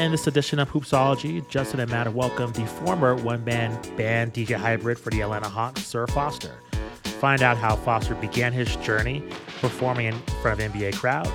In this edition of Hoopsology, Justin and Matt welcome the former one man band DJ Hybrid for the Atlanta Hawks, Sir Foster. Find out how Foster began his journey performing in front of NBA crowds.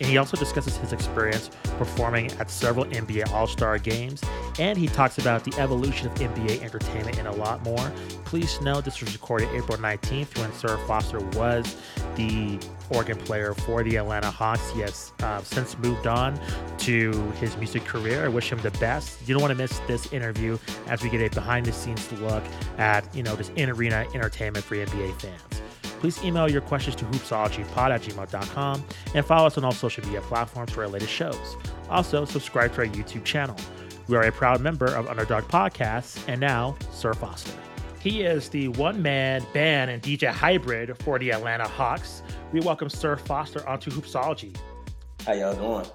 And he also discusses his experience performing at several NBA All Star games, and he talks about the evolution of NBA entertainment and a lot more. Please note this was recorded April 19th when Sir Foster was the organ player for the Atlanta Hawks. He has uh, since moved on to his music career. I wish him the best. You don't want to miss this interview as we get a behind the scenes look at, you know, this in arena entertainment for NBA fans. Please email your questions to hoopsologypod at gmail.com and follow us on all social media platforms for our latest shows. Also, subscribe to our YouTube channel. We are a proud member of Underdog Podcasts and now Sir Foster. He is the one man band and DJ hybrid for the Atlanta Hawks. We welcome Sir Foster onto Hoopsology. How y'all doing?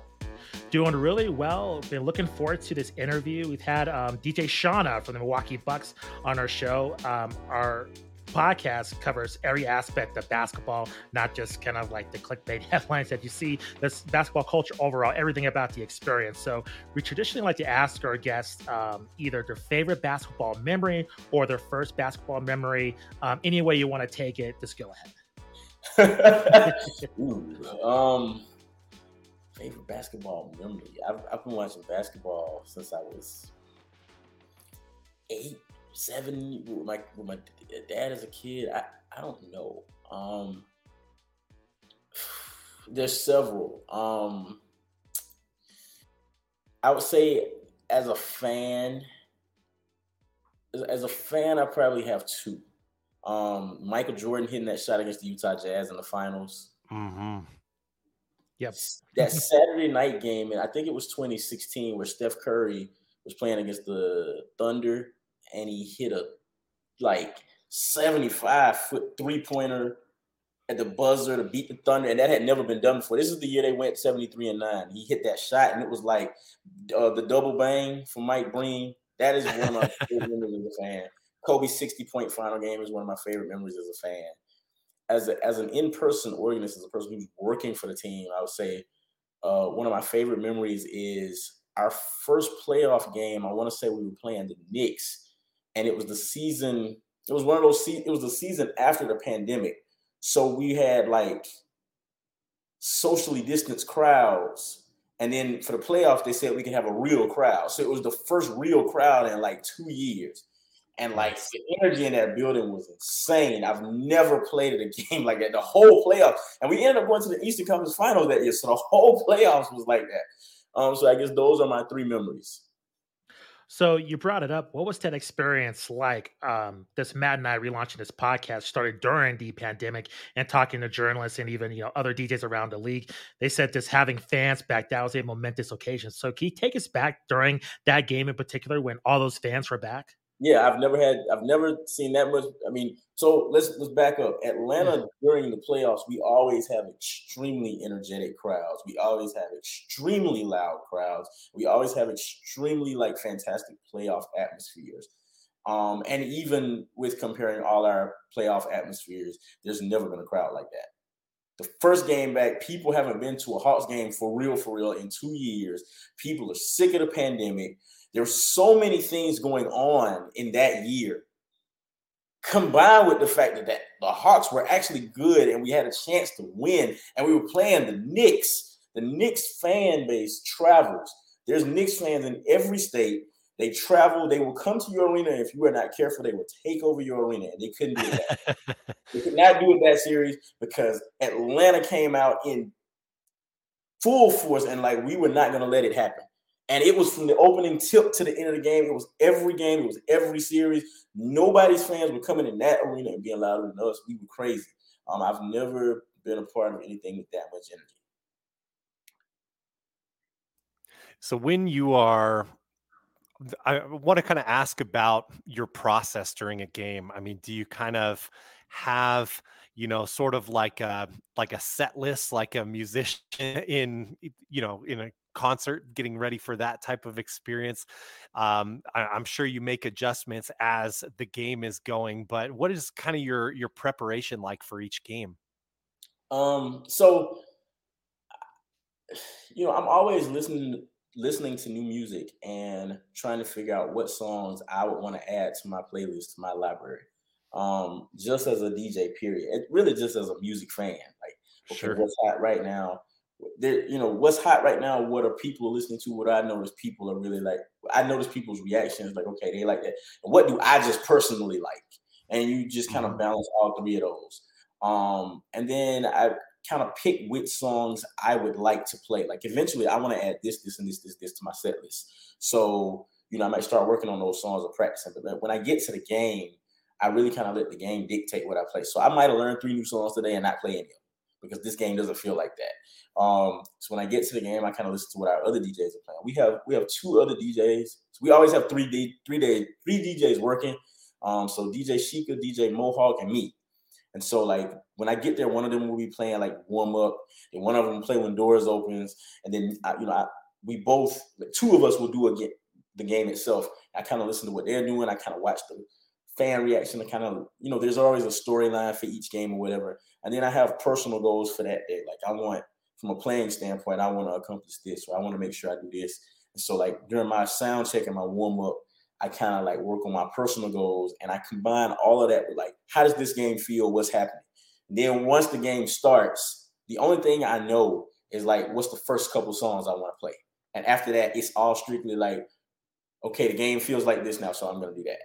Doing really well. Been looking forward to this interview. We've had um, DJ Shauna from the Milwaukee Bucks on our show. Um, our podcast covers every aspect of basketball, not just kind of like the clickbait headlines that you see. This basketball culture overall, everything about the experience. So we traditionally like to ask our guests um, either their favorite basketball memory or their first basketball memory. Um, any way you want to take it, just go ahead. Ooh, um, favorite basketball memory. I've, I've been watching basketball since I was eight seven with my with my dad as a kid. I I don't know. Um, there's several. Um, I would say as a fan, as, a fan, I probably have two. Um, Michael Jordan hitting that shot against the Utah Jazz in the finals. Mm-hmm. Yep. That Saturday night game, and I think it was 2016, where Steph Curry was playing against the Thunder and he hit a like 75 foot three pointer at the buzzer to beat the Thunder, and that had never been done before. This is the year they went 73 and 9. He hit that shot, and it was like uh, the double bang from Mike Breen. That is one of my favorite memories as a fan. Kobe's 60 point final game is one of my favorite memories as a fan. As, a, as an in person organist, as a person who's working for the team, I would say uh, one of my favorite memories is our first playoff game. I want to say we were playing the Knicks and it was the season. It was one of those. Se- it was the season after the pandemic, so we had like socially distanced crowds. And then for the playoffs, they said we can have a real crowd. So it was the first real crowd in like two years. And like the energy in that building was insane. I've never played at a game like that. The whole playoff, and we ended up going to the Eastern Conference Finals that year. So the whole playoffs was like that. Um, so I guess those are my three memories. So you brought it up. What was that experience like? Um, this Matt and I relaunching this podcast started during the pandemic and talking to journalists and even you know other DJs around the league. They said this having fans back that was a momentous occasion. So can you take us back during that game in particular when all those fans were back? Yeah, I've never had, I've never seen that much. I mean, so let's let's back up. Atlanta during the playoffs, we always have extremely energetic crowds. We always have extremely loud crowds. We always have extremely like fantastic playoff atmospheres. Um, and even with comparing all our playoff atmospheres, there's never been a crowd like that. The first game back, people haven't been to a Hawks game for real, for real in two years. People are sick of the pandemic. There's so many things going on in that year, combined with the fact that, that the Hawks were actually good and we had a chance to win, and we were playing the Knicks. The Knicks fan base travels. There's Knicks fans in every state. They travel. They will come to your arena. If you are not careful, they will take over your arena. And they couldn't do that. they could not do it that series because Atlanta came out in full force and like we were not going to let it happen. And it was from the opening tip to the end of the game. It was every game. It was every series. Nobody's fans were coming in that arena and being louder than us. We were crazy. Um, I've never been a part of anything with that much energy. So when you are I want to kind of ask about your process during a game. I mean, do you kind of have you know sort of like a like a set list like a musician in you know in a concert getting ready for that type of experience um, I, i'm sure you make adjustments as the game is going but what is kind of your your preparation like for each game um so you know i'm always listening listening to new music and trying to figure out what songs I would want to add to my playlist, to my library. Um, just as a DJ, period. It really just as a music fan. Like, okay, sure. what's hot right now? There, you know, what's hot right now? What are people listening to? What I notice people are really like. I notice people's reactions, like, okay, they like that. And what do I just personally like? And you just kind of mm-hmm. balance all three of those. Um, and then I kind of pick which songs I would like to play. Like eventually, I want to add this, this, and this, this, this to my set list. So you know, I might start working on those songs or practicing. But when I get to the game, I really kind of let the game dictate what I play. So I might have learned three new songs today and not play any of them because this game doesn't feel like that. Um, so when I get to the game, I kind of listen to what our other DJs are playing. We have we have two other DJs. So we always have three D three day three DJs working. Um, so DJ Sheikah, DJ Mohawk, and me. And so like when I get there, one of them will be playing like warm up, and one of them will play when doors opens, and then I, you know I, we both like, two of us will do again the game itself. I kind of listen to what they're doing. I kind of watch the fan reaction. To kind of you know there's always a storyline for each game or whatever. And then I have personal goals for that day. Like I want from a playing standpoint, I want to accomplish this, or I want to make sure I do this. And so like during my sound check and my warm up, I kind of like work on my personal goals and I combine all of that with like, how does this game feel? What's happening? And then once the game starts, the only thing I know is like, what's the first couple songs I want to play? And after that, it's all strictly like, okay, the game feels like this now, so I'm going to do that.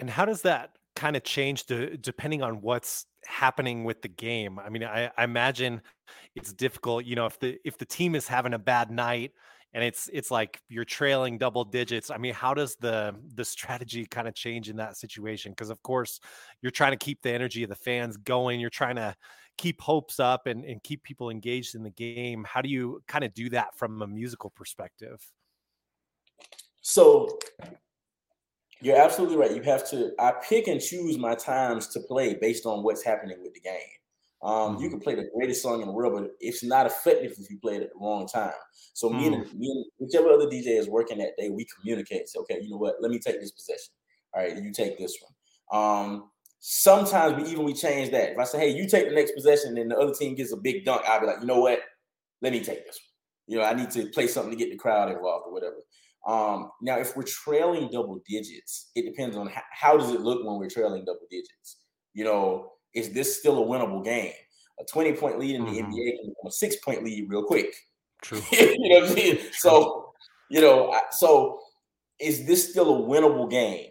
And how does that kind of change to, depending on what's happening with the game? I mean, I, I imagine it's difficult, you know, if the if the team is having a bad night, and it's it's like you're trailing double digits i mean how does the the strategy kind of change in that situation? Because of course you're trying to keep the energy of the fans going you're trying to keep hopes up and, and keep people engaged in the game. How do you kind of do that from a musical perspective? So you're absolutely right you have to i pick and choose my times to play based on what's happening with the game um, mm-hmm. You can play the greatest song in the world, but it's not effective if you play it at the wrong time. So me mm-hmm. and me and whichever other DJ is working that day, we communicate. Say, okay, you know what? Let me take this possession. All right, you take this one. Um, sometimes we even we change that. If I say, hey, you take the next possession, and the other team gets a big dunk, I'll be like, you know what? Let me take this one. You know, I need to play something to get the crowd involved or whatever. Um, now, if we're trailing double digits, it depends on how, how does it look when we're trailing double digits. You know, is this still a winnable game? A 20 point lead in the mm-hmm. NBA can become a six point lead real quick. True. you know what I mean? So, you know, so is this still a winnable game?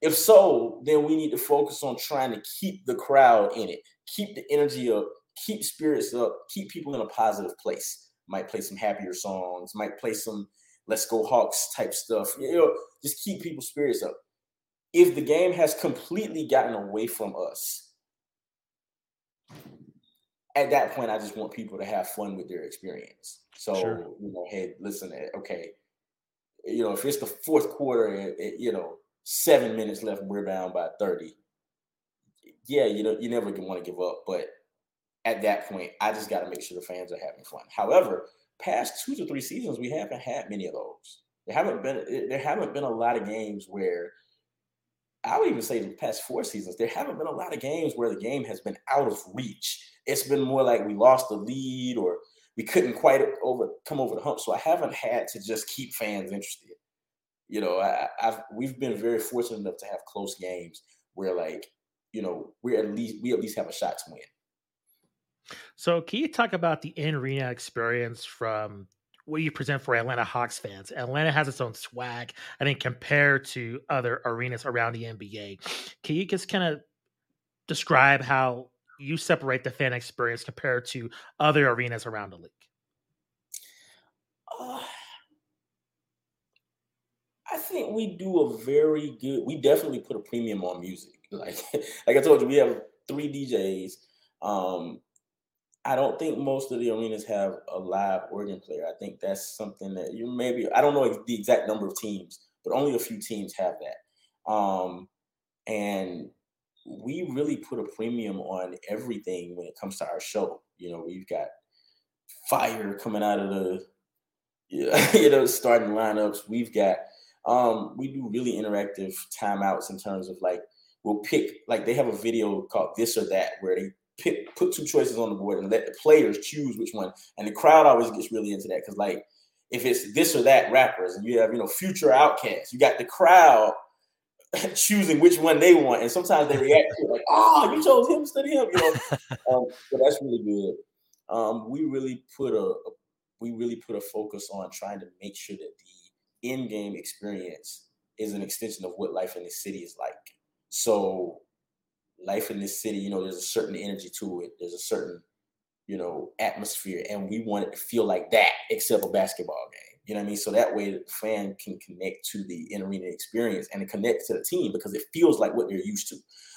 If so, then we need to focus on trying to keep the crowd in it, keep the energy up, keep spirits up, keep people in a positive place. Might play some happier songs, might play some let's go Hawks type stuff. You know, just keep people's spirits up. If the game has completely gotten away from us, at that point, I just want people to have fun with their experience. So, sure. you know, hey, listen, eh, okay, you know, if it's the fourth quarter, you know, seven minutes left, and we're down by 30. Yeah, you know, you never want to give up. But at that point, I just got to make sure the fans are having fun. However, past two to three seasons, we haven't had many of those. There haven't been eh, there haven't been a lot of games where I would even say the past four seasons, there haven't been a lot of games where the game has been out of reach. It's been more like we lost the lead or we couldn't quite over come over the hump. So I haven't had to just keep fans interested. You know, I, have we've been very fortunate enough to have close games where like, you know, we're at least we at least have a shot to win. So can you talk about the in arena experience from what you present for Atlanta Hawks fans. Atlanta has its own swag, I think, compared to other arenas around the NBA. Can you just kind of describe how you separate the fan experience compared to other arenas around the league? Uh, I think we do a very good. We definitely put a premium on music. Like, like I told you, we have three DJs. Um, I don't think most of the arenas have a live organ player. I think that's something that you maybe I don't know the exact number of teams, but only a few teams have that. Um, and we really put a premium on everything when it comes to our show. You know, we've got fire coming out of the you know starting lineups. We've got um, we do really interactive timeouts in terms of like we'll pick like they have a video called this or that where they pick, put two choices on the board and let the players choose which one. And the crowd always gets really into that because like if it's this or that rappers and you have you know future OutKast, you got the crowd choosing which one they want, and sometimes they react to it like, "Oh, you chose him instead of him," you know. um, but that's really good. Um, we really put a, a we really put a focus on trying to make sure that the in-game experience is an extension of what life in the city is like. So life in this city, you know, there's a certain energy to it. There's a certain, you know, atmosphere, and we want it to feel like that, except a basketball game. You know what I mean? So that way the fan can connect to the in arena experience and connect to the team because it feels like what they're used to.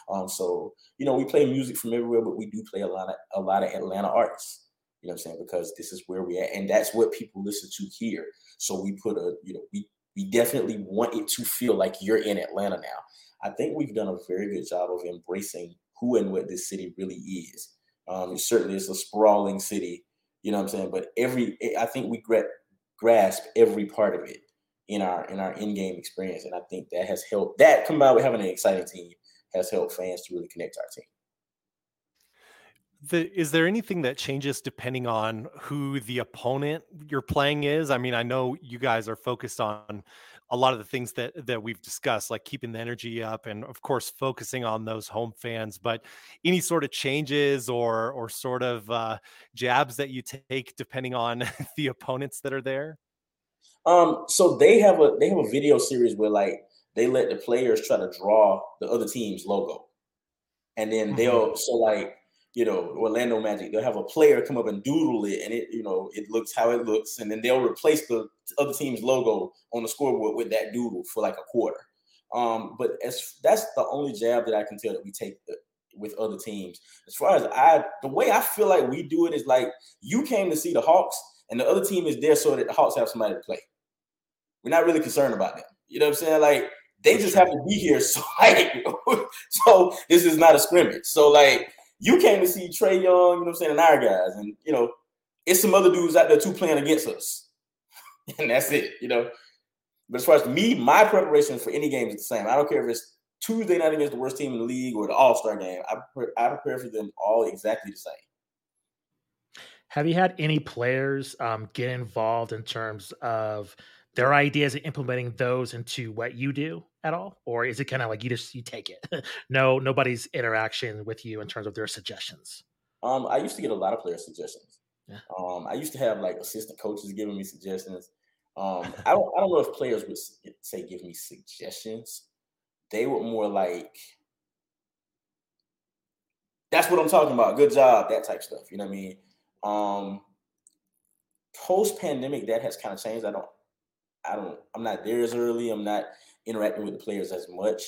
Um, so you know, we play music from everywhere, but we do play a lot of a lot of Atlanta artists. You know what I'm saying? Because this is where we at, and that's what people listen to here. So we put a, you know, we we definitely want it to feel like you're in Atlanta now. I think we've done a very good job of embracing who and what this city really is. Um, it certainly is a sprawling city, you know what I'm saying? But every, I think we gra- grasp every part of it in our in our in-game experience, and I think that has helped. That combined with having an exciting team has helped fans to really connect to our team. The, is there anything that changes depending on who the opponent you're playing is? I mean, I know you guys are focused on a lot of the things that that we've discussed, like keeping the energy up, and of course focusing on those home fans. But any sort of changes or or sort of uh, jabs that you take depending on the opponents that are there? Um, so they have a they have a video series where like they let the players try to draw the other team's logo, and then mm-hmm. they'll so like you know, Orlando Magic, they'll have a player come up and doodle it, and it, you know, it looks how it looks, and then they'll replace the other team's logo on the scoreboard with that doodle for like a quarter. Um, but as that's the only jab that I can tell that we take the, with other teams. As far as I, the way I feel like we do it is like you came to see the Hawks, and the other team is there so that the Hawks have somebody to play. We're not really concerned about them. You know what I'm saying? Like they just have to be here. So like, so this is not a scrimmage. So like you came to see Trae Young, you know what I'm saying, and our guys, and you know, it's some other dudes out there too playing against us, and that's it, you know. But as far as me, my preparation for any game is the same. I don't care if it's Tuesday night against the worst team in the league or the All Star game. I I prepare for them all exactly the same. Have you had any players um, get involved in terms of their ideas and implementing those into what you do at all? Or is it kind of like you just you take it? No nobody's interaction with you in terms of their suggestions? Um i used to get a lot of player suggestions. Yeah. um i used to have like assistant coaches giving me suggestions. Um I, don't, I don't know if players would say give me suggestions. They were more like that's what i'm talking about. Good job that type stuff you know what i mean? Um post pandemic that has kind of changed. I don't I don't I'm not there as early. I'm not interacting with the players as much.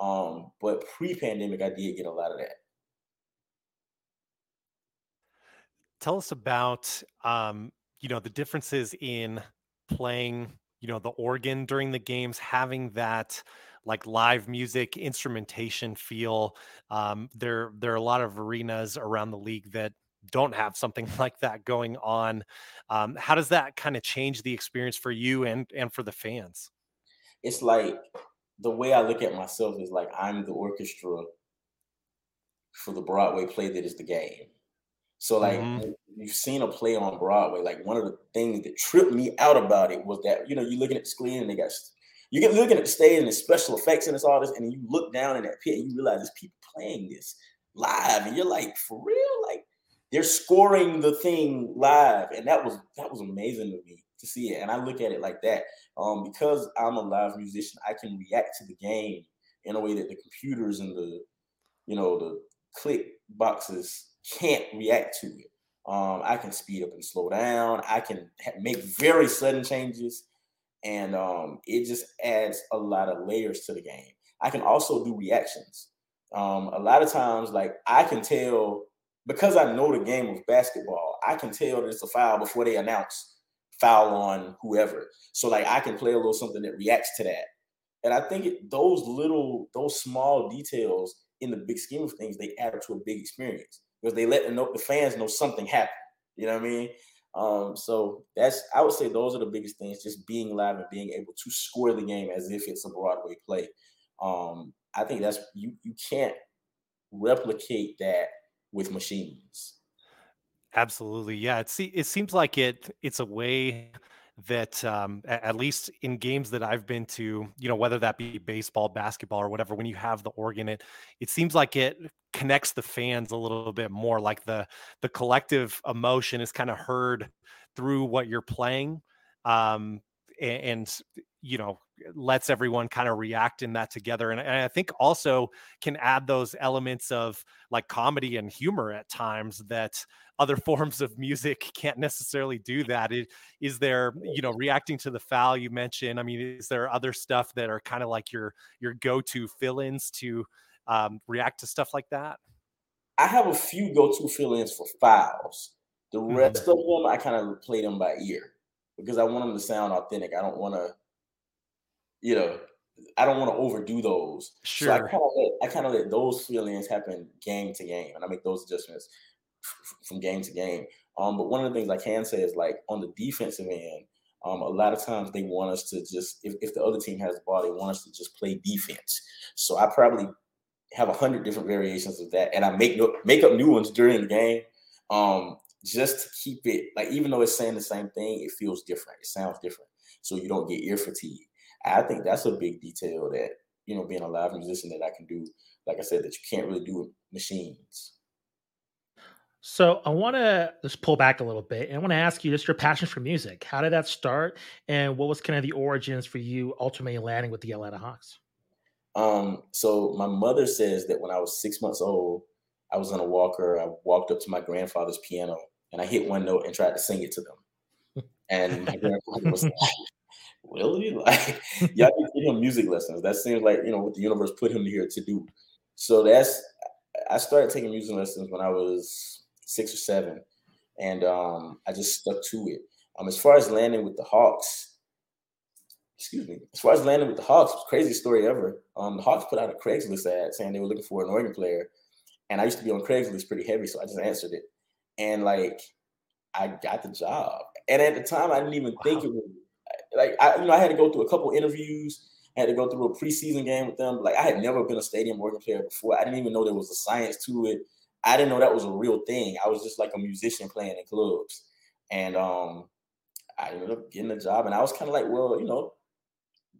Um, but pre-pandemic, I did get a lot of that. Tell us about um, you know the differences in playing you know the organ during the games, having that like live music instrumentation feel. Um, there there are a lot of arenas around the league that don't have something like that going on. Um, how does that kind of change the experience for you and and for the fans? It's like the way I look at myself is like I'm the orchestra for the Broadway play that is the game. So like mm-hmm. you've seen a play on Broadway, like one of the things that tripped me out about it was that you know you're looking at the screen and they got you get looking at the stage and the special effects and it's all this, and you look down in that pit and you realize there's people playing this live, and you're like, for real, like they're scoring the thing live, and that was that was amazing to me to see it. And I look at it like that um, because I'm a live musician. I can react to the game in a way that the computers and the you know the click boxes can't react to it. Um, I can speed up and slow down. I can ha- make very sudden changes, and um, it just adds a lot of layers to the game. I can also do reactions. Um, a lot of times, like I can tell because I know the game of basketball, I can tell that it's a foul before they announce foul on whoever. So like I can play a little something that reacts to that. And I think it, those little, those small details in the big scheme of things, they add up to a big experience because they let the, know, the fans know something happened. You know what I mean? Um, so that's I would say those are the biggest things, just being live and being able to score the game as if it's a Broadway play. Um, I think that's you you can't replicate that with machines. Absolutely, yeah. It it seems like it it's a way that um, at least in games that I've been to, you know, whether that be baseball, basketball, or whatever, when you have the organ, it it seems like it connects the fans a little bit more. Like the the collective emotion is kind of heard through what you're playing, um, and, and you know lets everyone kind of react in that together and, and, i think also can add those elements of like comedy and humor at times that other forms of music can't necessarily do that. Is, is there you know reacting to the foul you mentioned i mean is there other stuff that are kind of like your your go-to fill-ins to um, react to stuff like that? I have a few go-to fill-ins for fouls. The rest mm-hmm. of them i kind of play them by ear because i want them to sound authentic i don't want to you know, I don't want to overdo those. Sure. So I kind of let I kind of let those feelings happen game to game, and I make those adjustments from game to game. Um, but one of the things I can say is like on the defensive end, um, a lot of times they want us to just if, if the other team has the ball, they want us to just play defense. So I probably have a hundred different variations of that, and I make no, make up new ones during the game. Um, just to keep it like even though it's saying the same thing, it feels different. It sounds different, so you don't get ear fatigue. I think that's a big detail that you know being a live musician that I can do. Like I said, that you can't really do with machines. So I want to just pull back a little bit, and I want to ask you just your passion for music. How did that start, and what was kind of the origins for you ultimately landing with the Atlanta Hawks? Um, so my mother says that when I was six months old, I was on a walker. I walked up to my grandfather's piano and I hit one note and tried to sing it to them. And my grandfather was like, really? Like, y'all need to give him music lessons. That seems like, you know, what the universe put him here to do. So that's, I started taking music lessons when I was six or seven. And um, I just stuck to it. Um, as far as landing with the Hawks, excuse me, as far as landing with the Hawks, crazy story ever. Um, the Hawks put out a Craigslist ad saying they were looking for an organ player. And I used to be on Craigslist pretty heavy, so I just answered it. And like, I got the job. And at the time, I didn't even wow. think it was like I, you know, I had to go through a couple interviews. I had to go through a preseason game with them. Like I had never been a stadium organ player before. I didn't even know there was a science to it. I didn't know that was a real thing. I was just like a musician playing in clubs, and um, I ended up getting a job. And I was kind of like, well, you know,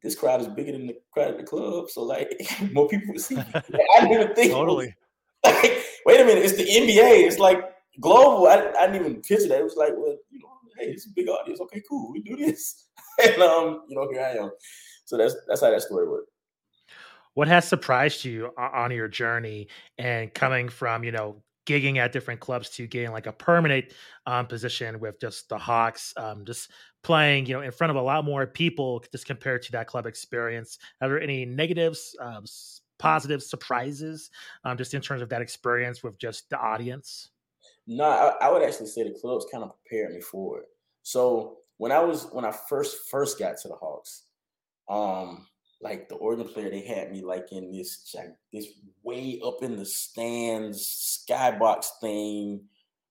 this crowd is bigger than the crowd at the club, so like more people would see. I didn't even think totally. Like, wait a minute, it's the NBA. It's like global. I, I didn't even picture that. It was like, well, you know, hey, it's a big audience. Okay, cool, we do this. and um, you know, here I am. So that's that's how that story worked. What has surprised you on your journey and coming from you know gigging at different clubs to getting like a permanent um, position with just the Hawks, um, just playing, you know, in front of a lot more people, just compared to that club experience. Are there any negatives, um, positive surprises, um, just in terms of that experience with just the audience? No, I, I would actually say the clubs kind of prepared me for it. So when I was when I first first got to the Hawks, um, like the organ player, they had me like in this like this way up in the stands skybox thing,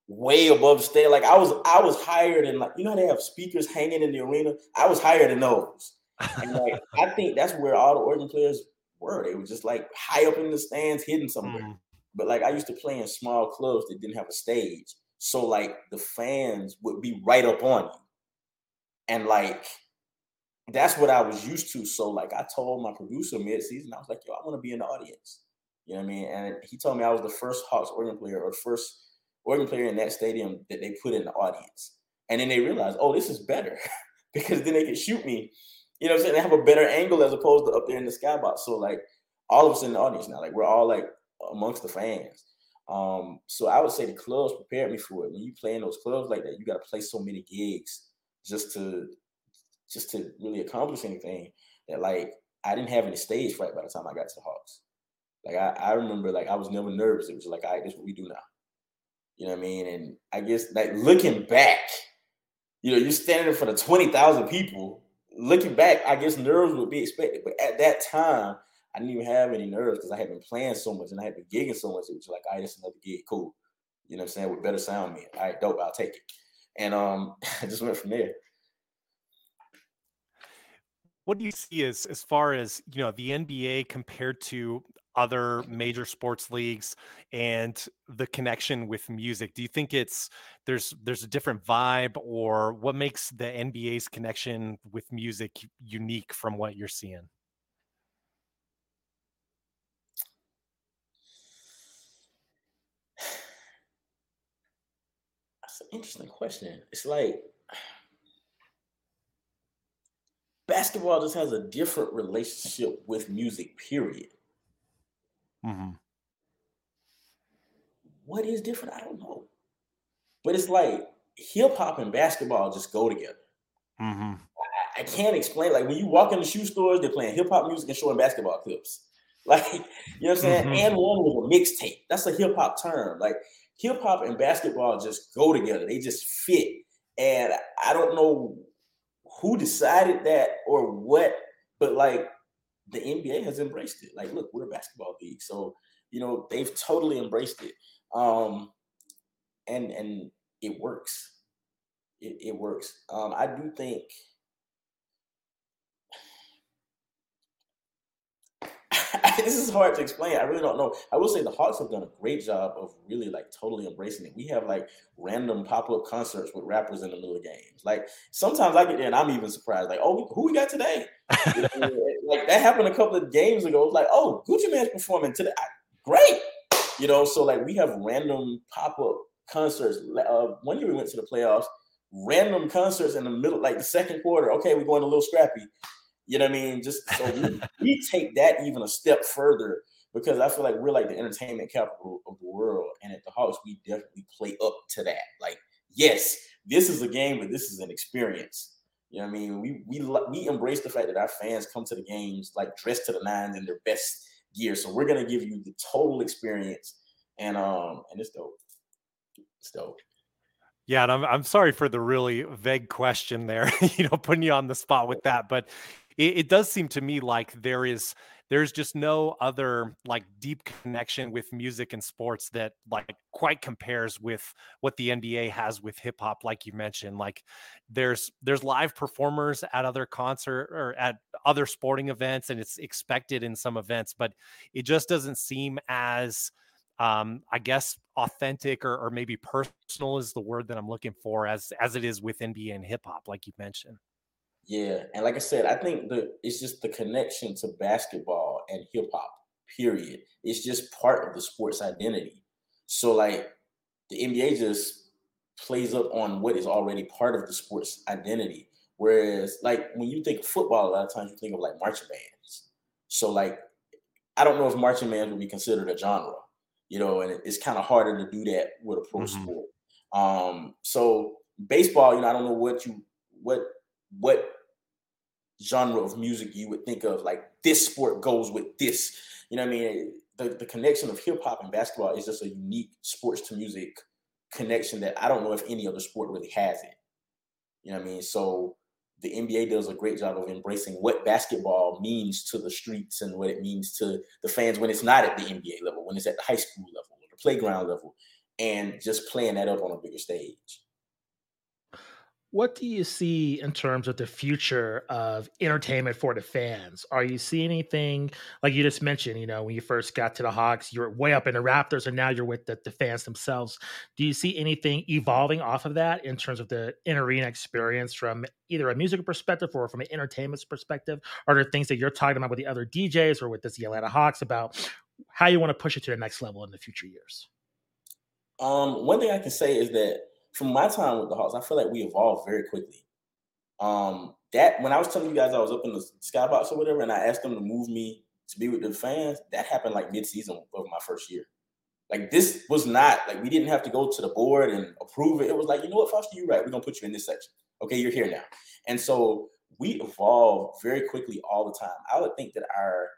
way above the stage. Like I was I was higher than like you know they have speakers hanging in the arena. I was higher than those. And like I think that's where all the organ players were. They were just like high up in the stands, hidden somewhere. Mm. But like I used to play in small clubs that didn't have a stage. So like the fans would be right up on you. And like that's what I was used to. So like I told my producer mid-season, I was like, yo, I want to be in the audience. You know what I mean? And he told me I was the first Hawks organ player or first organ player in that stadium that they put in the audience. And then they realized, oh, this is better because then they can shoot me. You know what I'm saying? They have a better angle as opposed to up there in the skybox. So like all of us in the audience now, like we're all like amongst the fans. Um, so I would say the clubs prepared me for it. When you play in those clubs like that, you got to play so many gigs just to just to really accomplish anything that like I didn't have any stage fright by the time I got to the Hawks. Like I, I remember like I was never nervous. It was like, all right, this is what we do now. You know what I mean? And I guess like looking back, you know, you're standing in front of 20,000 people. Looking back, I guess nerves would be expected. But at that time, I didn't even have any nerves because I had been playing so much and I had been gigging so much. It was like, all right, this another gig, cool. You know what I'm saying? With better sound man. All right, dope, I'll take it. And um, I just went from there. What do you see as as far as you know the NBA compared to other major sports leagues and the connection with music do you think it's there's there's a different vibe or what makes the nba's connection with music unique from what you're seeing that's an interesting question it's like basketball just has a different relationship with music period Mm-hmm. What is different? I don't know. But it's like hip hop and basketball just go together. Mm-hmm. I, I, can't explain. Like when you walk in the shoe stores, they're playing hip hop music and showing basketball clips. Like, you know what I'm saying? Mm-hmm. And one was a mixtape. That's a hip hop term. Like hip hop and basketball just go together. They just fit. And I don't know who decided that or what, but like the NBA has embraced it. Like, look, we're a basketball league, so you know they've totally embraced it, um, and and it works. It, it works. Um, I do think this is hard to explain. I really don't know. I will say the Hawks have done a great job of really like totally embracing it. We have like random pop up concerts with rappers in the middle of games. Like sometimes I get there and I'm even surprised. Like, oh, who we got today? You know, like that happened a couple of games ago. It's like, oh, Gucci Mane's performing today. Great. You know, so like we have random pop up concerts. Uh, one year we went to the playoffs, random concerts in the middle, like the second quarter. Okay, we're going a little scrappy. You know what I mean? Just so we, we take that even a step further because I feel like we're like the entertainment capital of the world. And at the Hawks, we definitely play up to that. Like, yes, this is a game, but this is an experience. You know what I mean? We we we embrace the fact that our fans come to the games like dressed to the nines in their best gear. So we're gonna give you the total experience, and um, and it's dope. It's dope. Yeah, and I'm I'm sorry for the really vague question there, you know, putting you on the spot with that, but it, it does seem to me like there is there's just no other like deep connection with music and sports that like quite compares with what the NBA has with hip hop like you mentioned like there's there's live performers at other concert or at other sporting events and it's expected in some events but it just doesn't seem as um i guess authentic or, or maybe personal is the word that i'm looking for as as it is with nba and hip hop like you mentioned yeah, and like I said, I think the it's just the connection to basketball and hip hop. Period. It's just part of the sports identity. So like the NBA just plays up on what is already part of the sports identity. Whereas like when you think of football, a lot of times you think of like marching bands. So like I don't know if marching bands would be considered a genre, you know, and it's kind of harder to do that with a pro mm-hmm. sport. Um, so baseball, you know, I don't know what you what what genre of music you would think of like this sport goes with this. You know what I mean? The, the connection of hip hop and basketball is just a unique sports to music connection that I don't know if any other sport really has it. You know what I mean? So the NBA does a great job of embracing what basketball means to the streets and what it means to the fans when it's not at the NBA level, when it's at the high school level or the playground level, and just playing that up on a bigger stage what do you see in terms of the future of entertainment for the fans? Are you seeing anything like you just mentioned? You know, when you first got to the Hawks, you were way up in the Raptors, and now you're with the, the fans themselves. Do you see anything evolving off of that in terms of the in arena experience from either a musical perspective or from an entertainment perspective? Are there things that you're talking about with the other DJs or with the Atlanta Hawks about how you want to push it to the next level in the future years? Um, one thing I can say is that from my time with the Hawks, I feel like we evolved very quickly. Um, that when I was telling you guys I was up in the skybox or whatever, and I asked them to move me to be with the fans, that happened like mid-season of my first year. Like this was not like we didn't have to go to the board and approve it. It was like, you know what, Foster, you're right. We're gonna put you in this section. Okay, you're here now. And so we evolve very quickly all the time. I would think that our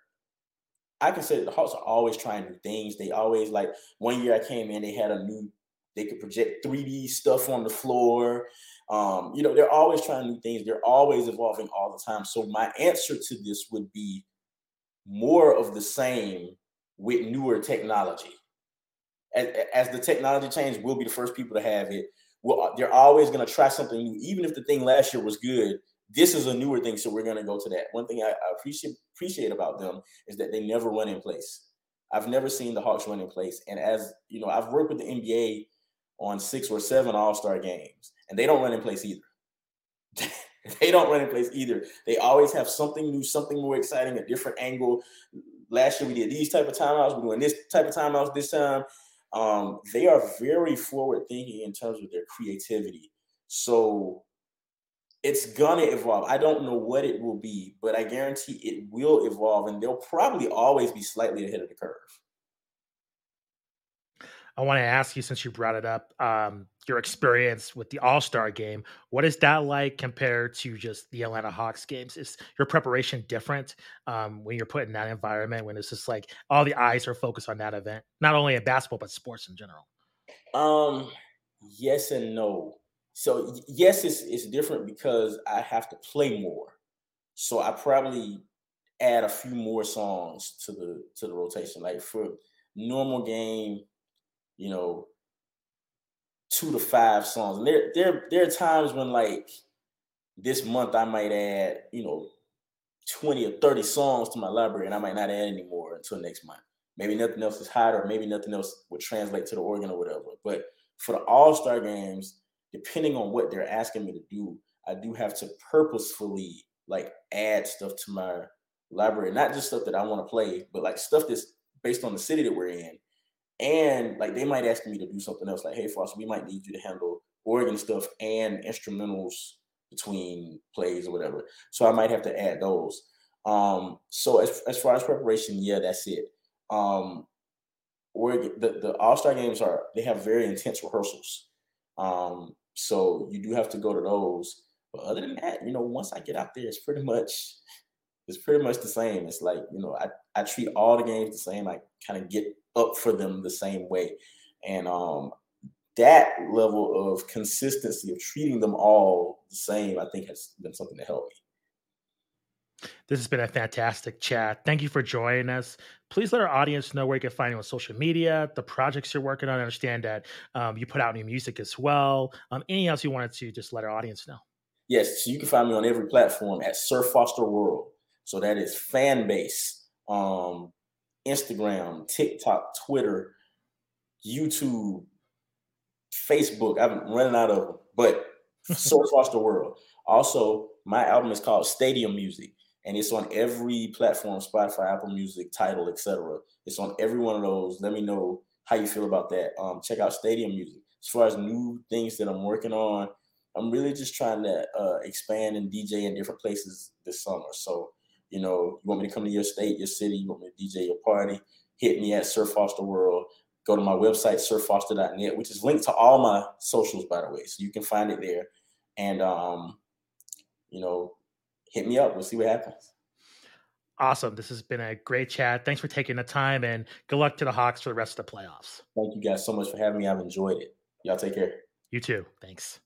I can say the Hawks are always trying new things. They always like one year I came in, they had a new they could project 3D stuff on the floor. Um, you know, they're always trying new things. They're always evolving all the time. So my answer to this would be more of the same with newer technology. As, as the technology changes, we'll be the first people to have it. Well, they're always going to try something new, even if the thing last year was good. This is a newer thing, so we're going to go to that. One thing I, I appreciate appreciate about them is that they never run in place. I've never seen the Hawks run in place. And as you know, I've worked with the NBA on six or seven All Star games, and they don't run in place either. they don't run in place either. They always have something new, something more exciting, a different angle. Last year we did these type of timeouts. We're doing this type of timeouts this time. Um, they are very forward thinking in terms of their creativity. So it's gonna evolve. I don't know what it will be, but I guarantee it will evolve, and they'll probably always be slightly ahead of the curve. I want to ask you, since you brought it up, um, your experience with the All Star game. What is that like compared to just the Atlanta Hawks games? Is your preparation different um, when you're put in that environment when it's just like all the eyes are focused on that event, not only in basketball but sports in general? Um, yes and no. So yes, it's it's different because I have to play more. So I probably add a few more songs to the to the rotation. Like for normal game, you know, two to five songs. And there, there, there are times when like this month I might add, you know, 20 or 30 songs to my library and I might not add any more until next month. Maybe nothing else is hot or maybe nothing else would translate to the organ or whatever. But for the all-star games, depending on what they're asking me to do, I do have to purposefully like add stuff to my library. Not just stuff that I want to play, but like stuff that's based on the city that we're in and like they might ask me to do something else, like, hey, Foster, we might need you to handle organ stuff and instrumentals between plays or whatever. So I might have to add those. Um, so as, as far as preparation, yeah, that's it. Um, Oregon, the, the All-Star games are they have very intense rehearsals. Um, so you do have to go to those. But other than that, you know, once I get out there, it's pretty much it's pretty much the same. It's like, you know, I, I treat all the games the same. I kind of get up for them the same way. And um, that level of consistency of treating them all the same, I think has been something to help me. This has been a fantastic chat. Thank you for joining us. Please let our audience know where you can find you on social media, the projects you're working on. I understand that um, you put out new music as well. Um, anything else you wanted to just let our audience know? Yes, so you can find me on every platform at Sir Foster World. So that is fan base, um, Instagram, TikTok, Twitter, YouTube, Facebook. I'm running out of them, but so across the world. Also, my album is called Stadium Music, and it's on every platform: Spotify, Apple Music, Tidal, etc. It's on every one of those. Let me know how you feel about that. Um, check out Stadium Music. As far as new things that I'm working on, I'm really just trying to uh, expand and DJ in different places this summer. So you know, you want me to come to your state, your city, you want me to DJ your party, hit me at Sir Foster World. Go to my website, sirfoster.net, which is linked to all my socials, by the way. So you can find it there. And, um, you know, hit me up. We'll see what happens. Awesome. This has been a great chat. Thanks for taking the time and good luck to the Hawks for the rest of the playoffs. Thank you guys so much for having me. I've enjoyed it. Y'all take care. You too. Thanks.